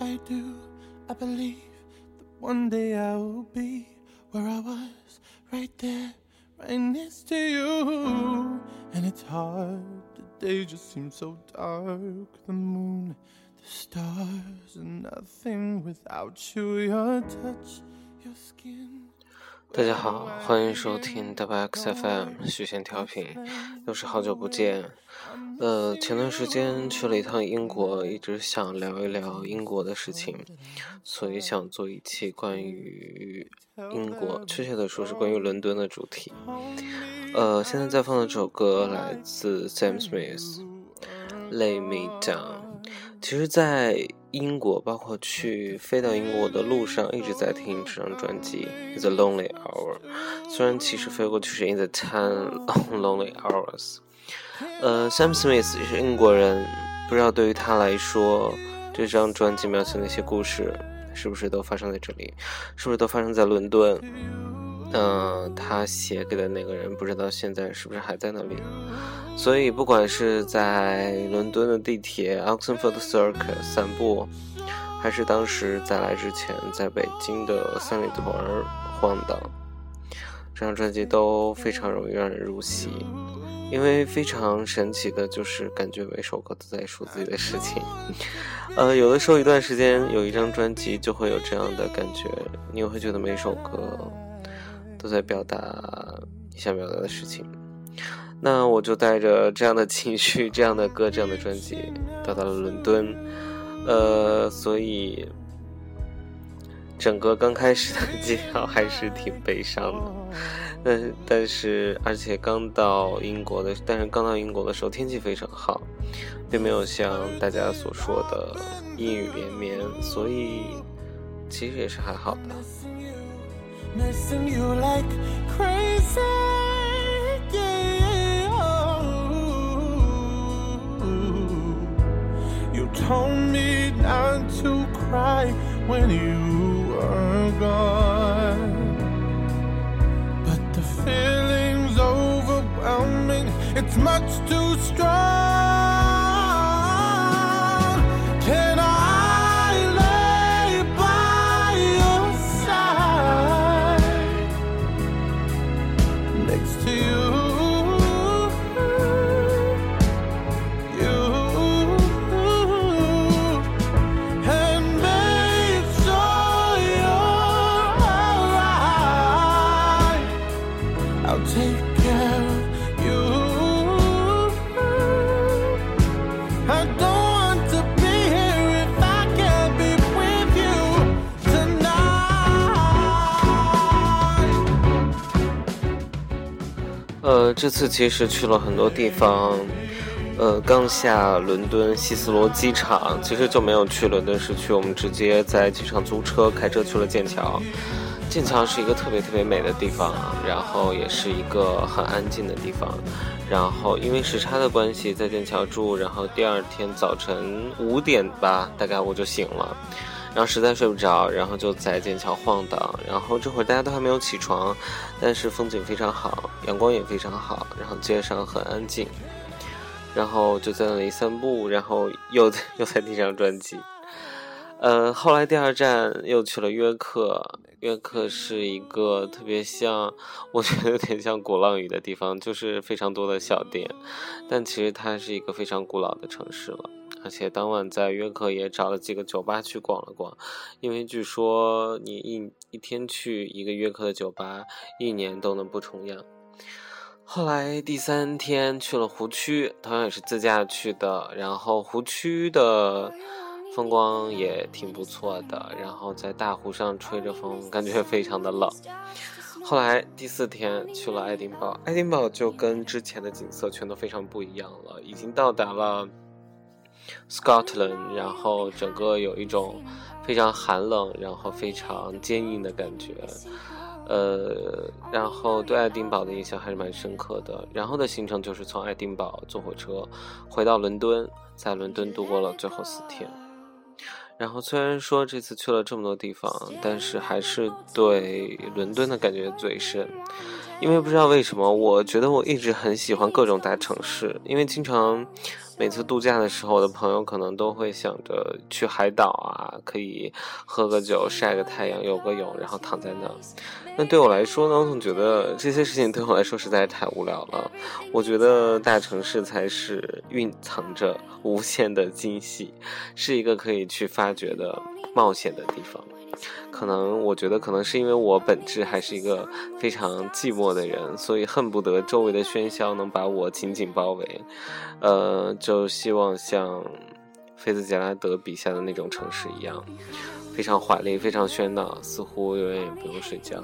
I do. I believe that one day I will be where I was, right there, right next to you. And it's hard, the day just seems so dark. The moon, the stars, and nothing without you. Your touch, your skin. 大家好，欢迎收听 WXFM 虚线调频，又是好久不见。呃，前段时间去了一趟英国，一直想聊一聊英国的事情，所以想做一期关于英国，确切的说是关于伦敦的主题。呃，现在在放的这首歌来自 Sam Smith，《Lay Me Down》。其实，在英国，包括去飞到英国的路上，一直在听这张专辑《The Lonely Hour》。虽然其实飞过去是《In the Ten Lonely Hours》。呃，Sam Smith 是英国人，不知道对于他来说，这张专辑描写那些故事，是不是都发生在这里？是不是都发生在伦敦？嗯，他写给的那个人不知道现在是不是还在那里。所以，不管是在伦敦的地铁 Oxford Circus 散步，还是当时在来之前在北京的三里屯晃荡，这张专辑都非常容易让人入戏。因为非常神奇的就是，感觉每首歌都在说自己的事情。呃，有的时候一段时间有一张专辑就会有这样的感觉，你会觉得每首歌。都在表达你想表达的事情，那我就带着这样的情绪、这样的歌、这样的专辑到达了伦敦，呃，所以整个刚开始的介绍还是挺悲伤的，但但是而且刚到英国的，但是刚到英国的时候天气非常好，并没有像大家所说的阴雨连绵，所以其实也是还好的。Missing you like crazy. You told me not to cry when you were gone. But the feeling's overwhelming, it's much too strong. 呃，这次其实去了很多地方。呃，刚下伦敦希斯罗机场，其实就没有去伦敦市区，我们直接在机场租车开车去了剑桥。剑桥是一个特别特别美的地方，然后也是一个很安静的地方。然后因为时差的关系，在剑桥住，然后第二天早晨五点吧，大概我就醒了。然后实在睡不着，然后就在剑桥晃荡。然后这会儿大家都还没有起床，但是风景非常好，阳光也非常好，然后街上很安静。然后就在那里散步，然后又 又在听张专辑。呃，后来第二站又去了约克。约克是一个特别像，我觉得有点像鼓浪屿的地方，就是非常多的小店。但其实它是一个非常古老的城市了。而且当晚在约克也找了几个酒吧去逛了逛，因为据说你一一天去一个约克的酒吧，一年都能不重样。后来第三天去了湖区，同样也是自驾去的，然后湖区的风光也挺不错的，然后在大湖上吹着风，感觉非常的冷。后来第四天去了爱丁堡，爱丁堡就跟之前的景色全都非常不一样了，已经到达了。Scotland，然后整个有一种非常寒冷，然后非常坚硬的感觉，呃，然后对爱丁堡的印象还是蛮深刻的。然后的行程就是从爱丁堡坐火车回到伦敦，在伦敦度过了最后四天。然后虽然说这次去了这么多地方，但是还是对伦敦的感觉最深，因为不知道为什么，我觉得我一直很喜欢各种大城市，因为经常。每次度假的时候，我的朋友可能都会想着去海岛啊，可以喝个酒、晒个太阳、游个泳，然后躺在那。那对我来说呢，我总觉得这些事情对我来说实在是太无聊了。我觉得大城市才是蕴藏着无限的惊喜，是一个可以去发掘的冒险的地方。可能我觉得，可能是因为我本质还是一个非常寂寞的人，所以恨不得周围的喧嚣能把我紧紧包围。呃，就希望像菲兹杰拉德笔下的那种城市一样，非常华丽，非常喧闹，似乎永远也不用睡觉。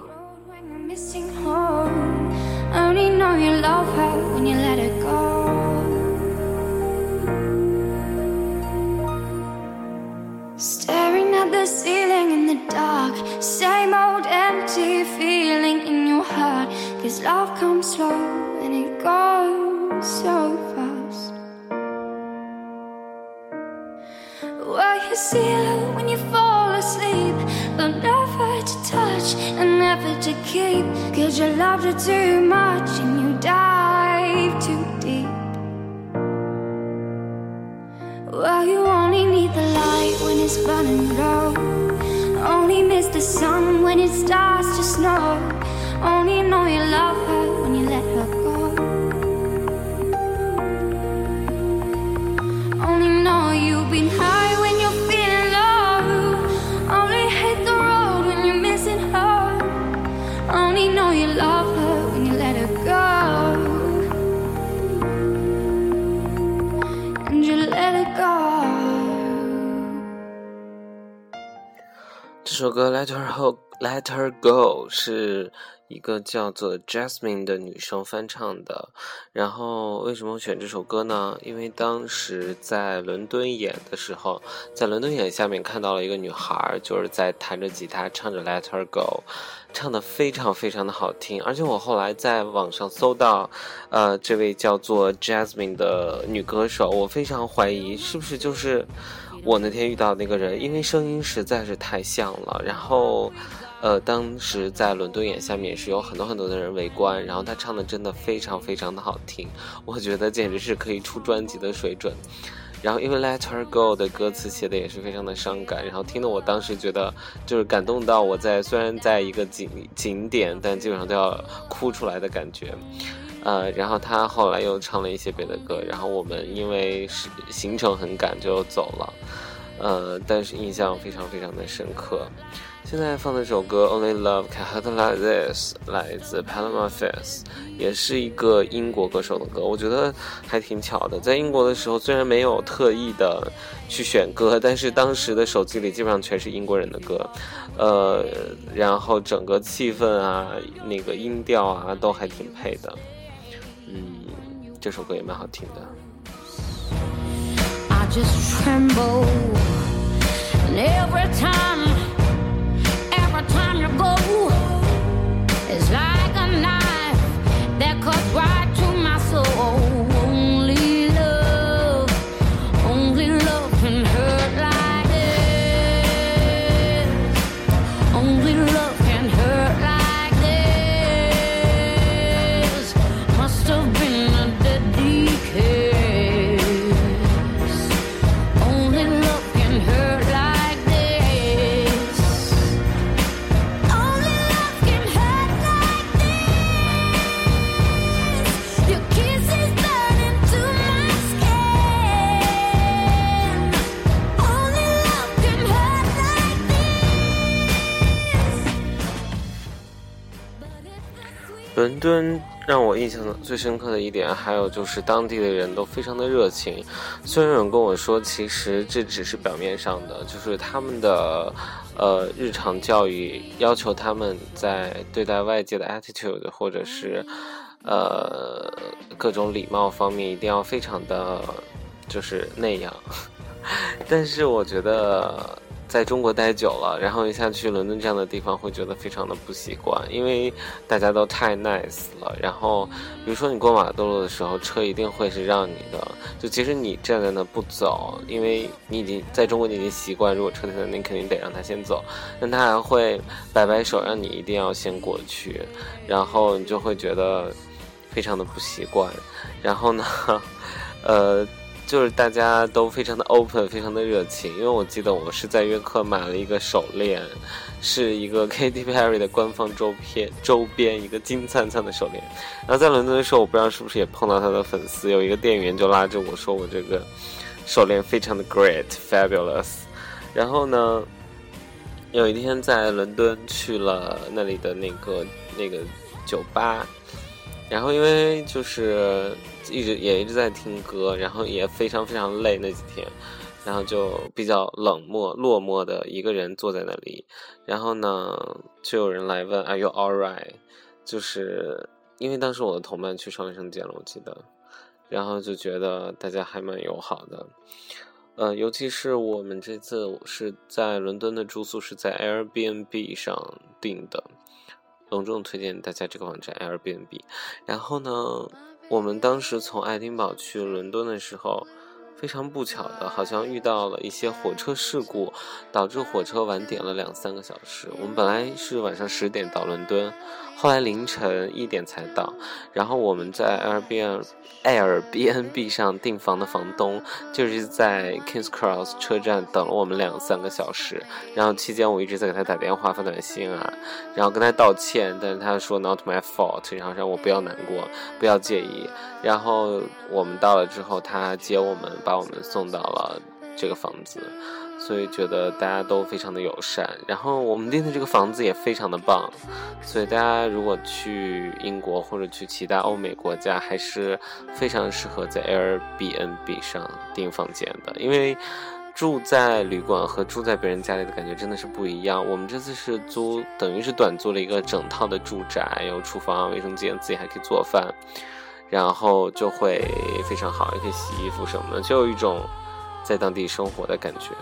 Dark. Same old empty feeling in your heart. Cause love comes slow and it goes so fast. Well, you see love when you fall asleep, but never to touch and never to keep. Cause you loved her too much and you dive too deep. Well, you only need the light when it's burning low. Sun when it starts to snow. Only know you love her when you let her go. Only know you've been high when you're feeling low. Only hate the road when you're missing her. Only know you love her when you let her go. 这首歌《Let Her Go》，Let Her Go 是一个叫做 Jasmine 的女生翻唱的。然后为什么选这首歌呢？因为当时在伦敦演的时候，在伦敦眼下面看到了一个女孩，就是在弹着吉他唱着《Let Her Go》，唱的非常非常的好听。而且我后来在网上搜到，呃，这位叫做 Jasmine 的女歌手，我非常怀疑是不是就是。我那天遇到那个人，因为声音实在是太像了，然后，呃，当时在伦敦眼下面是有很多很多的人围观，然后他唱的真的非常非常的好听，我觉得简直是可以出专辑的水准。然后因为《Let Her Go》的歌词写的也是非常的伤感，然后听得我当时觉得就是感动到我在虽然在一个景景点，但基本上都要哭出来的感觉。呃，然后他后来又唱了一些别的歌，然后我们因为是行程很赶就走了，呃，但是印象非常非常的深刻。现在放的这首歌《Only Love Can Hurt Like This》来自 Palma Fest，也是一个英国歌手的歌，我觉得还挺巧的。在英国的时候，虽然没有特意的去选歌，但是当时的手机里基本上全是英国人的歌，呃，然后整个气氛啊，那个音调啊，都还挺配的。这首歌也蛮好听的。I just tremble every time, every time you go, is like 伦敦让我印象最深刻的一点，还有就是当地的人都非常的热情。虽然有人跟我说，其实这只是表面上的，就是他们的呃日常教育要求他们在对待外界的 attitude 或者是呃各种礼貌方面一定要非常的就是那样。但是我觉得。在中国待久了，然后一下去伦敦这样的地方，会觉得非常的不习惯，因为大家都太 nice 了。然后，比如说你过马路的时候，车一定会是让你的，就其实你站在那不走，因为你已经在中国你已经习惯，如果车停在那，你肯定得让他先走，但他还会摆摆手让你一定要先过去，然后你就会觉得非常的不习惯。然后呢，呃。就是大家都非常的 open，非常的热情。因为我记得我是在约克买了一个手链，是一个 Katy Perry 的官方周边，周边一个金灿灿的手链。然后在伦敦的时候，我不知道是不是也碰到他的粉丝，有一个店员就拉着我说我这个手链非常的 great fabulous。然后呢，有一天在伦敦去了那里的那个那个酒吧。然后因为就是一直也一直在听歌，然后也非常非常累那几天，然后就比较冷漠落寞的一个人坐在那里。然后呢，就有人来问 “Are you alright？” 就是因为当时我的同伴去上卫生间了，我记得，然后就觉得大家还蛮友好的。呃，尤其是我们这次是在伦敦的住宿是在 Airbnb 上订的。隆重推荐大家这个网站 Airbnb。然后呢，我们当时从爱丁堡去伦敦的时候，非常不巧的，好像遇到了一些火车事故，导致火车晚点了两三个小时。我们本来是晚上十点到伦敦。后来凌晨一点才到，然后我们在 Airbnb Airbnb 上订房的房东就是在 Kings Cross 车站等了我们两三个小时，然后期间我一直在给他打电话发短信啊，然后跟他道歉，但是他说 Not my fault，然后让我不要难过，不要介意。然后我们到了之后，他接我们，把我们送到了这个房子。所以觉得大家都非常的友善，然后我们订的这个房子也非常的棒，所以大家如果去英国或者去其他欧美国家，还是非常适合在 Airbnb 上订房间的，因为住在旅馆和住在别人家里的感觉真的是不一样。我们这次是租，等于是短租了一个整套的住宅，有厨房、卫生间，自己还可以做饭，然后就会非常好，也可以洗衣服什么的，就有一种在当地生活的感觉。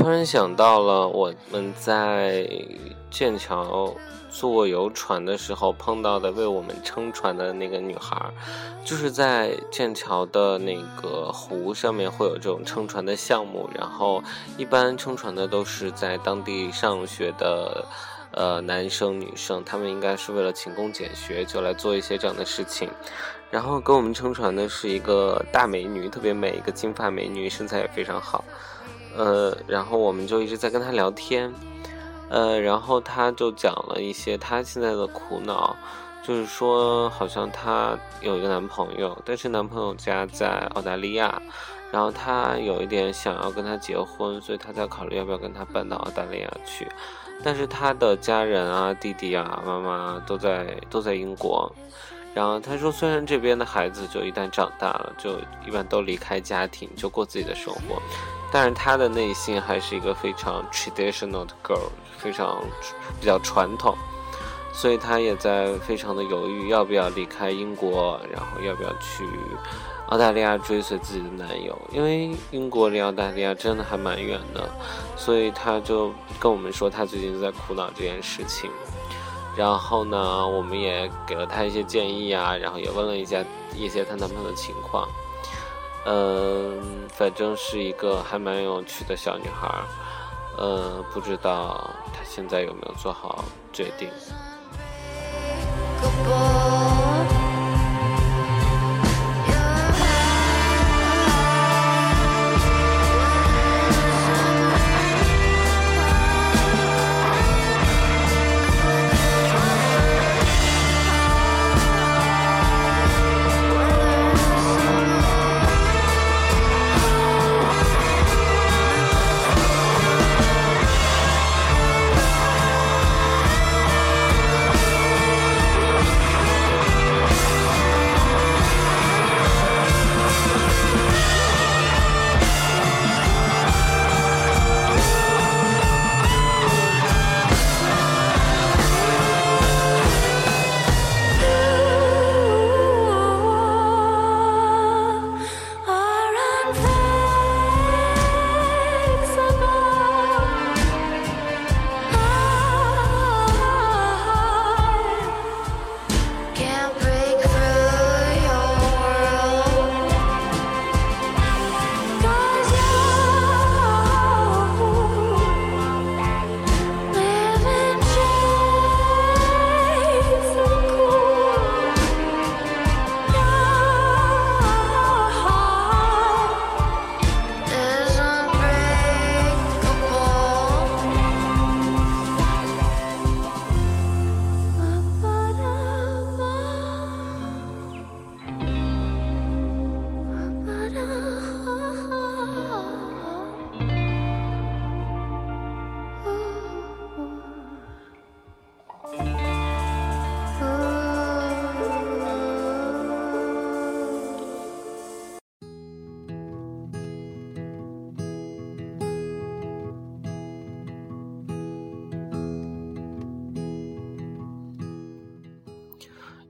突然想到了我们在剑桥坐游船的时候碰到的为我们撑船的那个女孩，就是在剑桥的那个湖上面会有这种撑船的项目，然后一般撑船的都是在当地上学的呃男生女生，他们应该是为了勤工俭学就来做一些这样的事情，然后跟我们撑船的是一个大美女，特别美，一个金发美女，身材也非常好。呃，然后我们就一直在跟他聊天，呃，然后他就讲了一些他现在的苦恼，就是说好像他有一个男朋友，但是男朋友家在澳大利亚，然后他有一点想要跟他结婚，所以他在考虑要不要跟他搬到澳大利亚去，但是他的家人啊，弟弟啊，妈妈都在都在英国，然后他说，虽然这边的孩子就一旦长大了，就一般都离开家庭，就过自己的生活。但是她的内心还是一个非常 traditional 的 girl，非常比较传统，所以她也在非常的犹豫，要不要离开英国，然后要不要去澳大利亚追随自己的男友，因为英国离澳大利亚真的还蛮远的，所以她就跟我们说她最近在苦恼这件事情，然后呢，我们也给了她一些建议啊，然后也问了一下一些她男朋友的情况。嗯，反正是一个还蛮有趣的小女孩，嗯，不知道她现在有没有做好决定。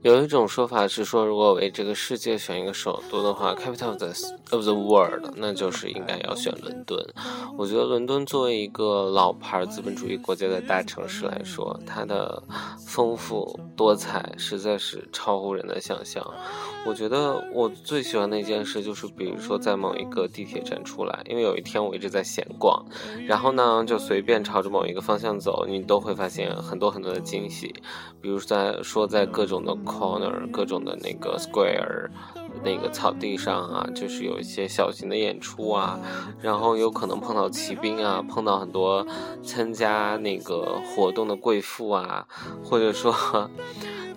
有一种说法是说，如果为这个世界选一个首都的话，capital of the of the world，那就是应该要选伦敦。我觉得伦敦作为一个老牌资本主义国家的大城市来说，它的丰富多彩实在是超乎人的想象。我觉得我最喜欢的一件事就是，比如说在某一个地铁站出来，因为有一天我一直在闲逛，然后呢就随便朝着某一个方向走，你都会发现很多很多的惊喜，比如在说在各种的。corner 各种的那个 square 那个草地上啊，就是有一些小型的演出啊，然后有可能碰到骑兵啊，碰到很多参加那个活动的贵妇啊，或者说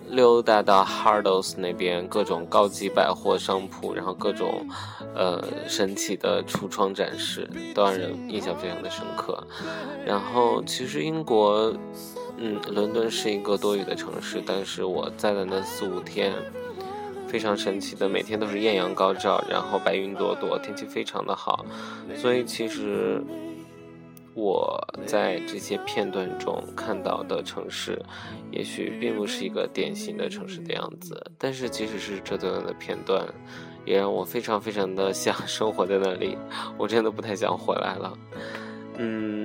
溜达到 Hardos 那边各种高级百货商铺，然后各种呃神奇的橱窗展示，都让人印象非常的深刻。然后其实英国。嗯，伦敦是一个多雨的城市，但是我在的那四五天，非常神奇的，每天都是艳阳高照，然后白云朵朵，天气非常的好。所以其实我在这些片段中看到的城市，也许并不是一个典型的城市的样子。但是即使是这段的片段，也让我非常非常的想生活在那里。我真的不太想回来了。嗯。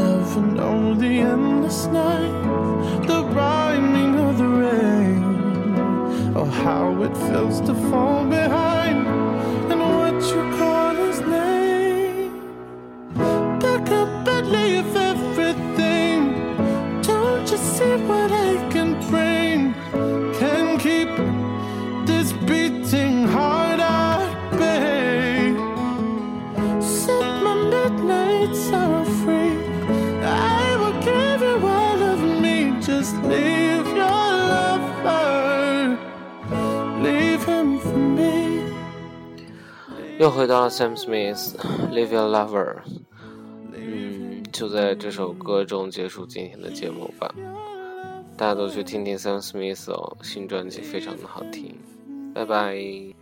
never know the endless night, the rhyming of the rain, or how it feels to fall behind, 又回到了 Sam Smith，Leave Your Lover。嗯，就在这首歌中结束今天的节目吧。大家都去听听 Sam Smith 哦，新专辑非常的好听。拜拜。